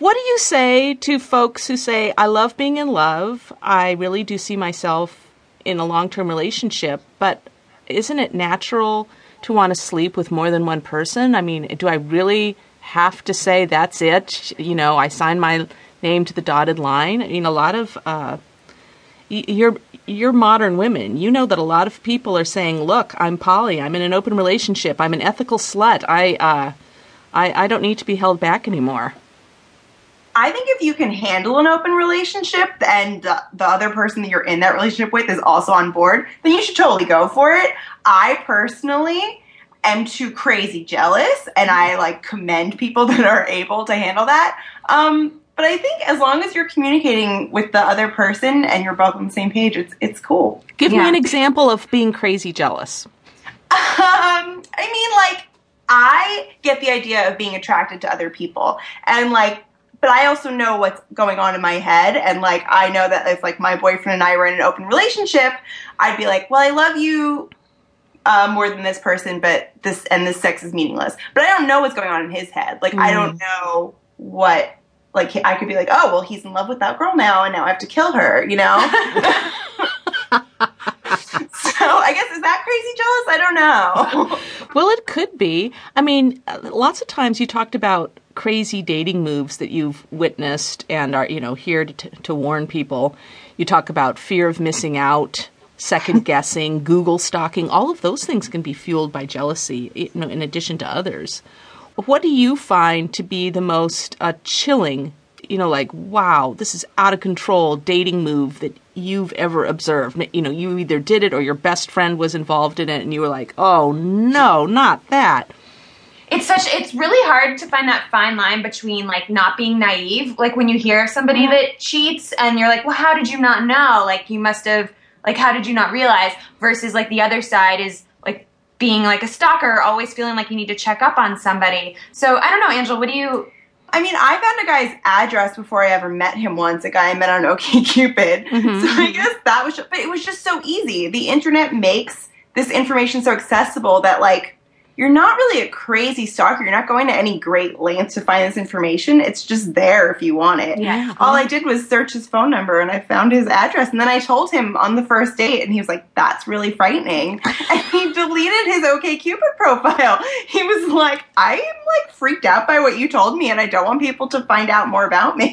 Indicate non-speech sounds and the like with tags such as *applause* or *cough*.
What do you say to folks who say, I love being in love, I really do see myself in a long term relationship, but isn't it natural to want to sleep with more than one person? I mean, do I really have to say that's it? You know, I sign my name to the dotted line. I mean, a lot of uh, you're you're modern women. You know that a lot of people are saying, "Look, I'm poly. I'm in an open relationship. I'm an ethical slut. I uh, I, I don't need to be held back anymore." I think if you can handle an open relationship and the, the other person that you're in that relationship with is also on board, then you should totally go for it. I personally am too crazy jealous, and I like commend people *laughs* that are able to handle that. Um, but I think as long as you're communicating with the other person and you're both on the same page, it's it's cool. Give yeah. me an example of being crazy jealous. Um, I mean, like I get the idea of being attracted to other people, and like but I also know what's going on in my head. And like, I know that if like my boyfriend and I were in an open relationship, I'd be like, well, I love you uh, more than this person, but this and this sex is meaningless. But I don't know what's going on in his head. Like, mm. I don't mm-hmm. know what. Like, I could be like, oh, well, he's in love with that girl now, and now I have to kill her. You know. *laughs* *laughs* so I guess is that crazy jealous? I don't know. *laughs* well, it could be. I mean, lots of times you talked about crazy dating moves that you've witnessed and are you know here to, to warn people. You talk about fear of missing out, second *laughs* guessing, Google stalking. All of those things can be fueled by jealousy. You know, in addition to others. What do you find to be the most uh, chilling? You know, like wow, this is out of control dating move that you've ever observed. You know, you either did it or your best friend was involved in it, and you were like, oh no, not that it's such it's really hard to find that fine line between like not being naive like when you hear somebody mm-hmm. that cheats and you're like well how did you not know like you must have like how did you not realize versus like the other side is like being like a stalker always feeling like you need to check up on somebody so i don't know Angela what do you I mean, I found a guy's address before I ever met him once, a guy I met on OkCupid. *laughs* Mm-hmm. So I guess that was, but it was just so easy. The internet makes this information so accessible that, like, you're not really a crazy stalker. You're not going to any great lengths to find this information. It's just there if you want it. Yeah. All I did was search his phone number and I found his address. And then I told him on the first date, and he was like, "That's really frightening." *laughs* and he deleted his OkCupid profile. *laughs* He was like, "I am like freaked out by what you told me, and I don't want people to find out more about me."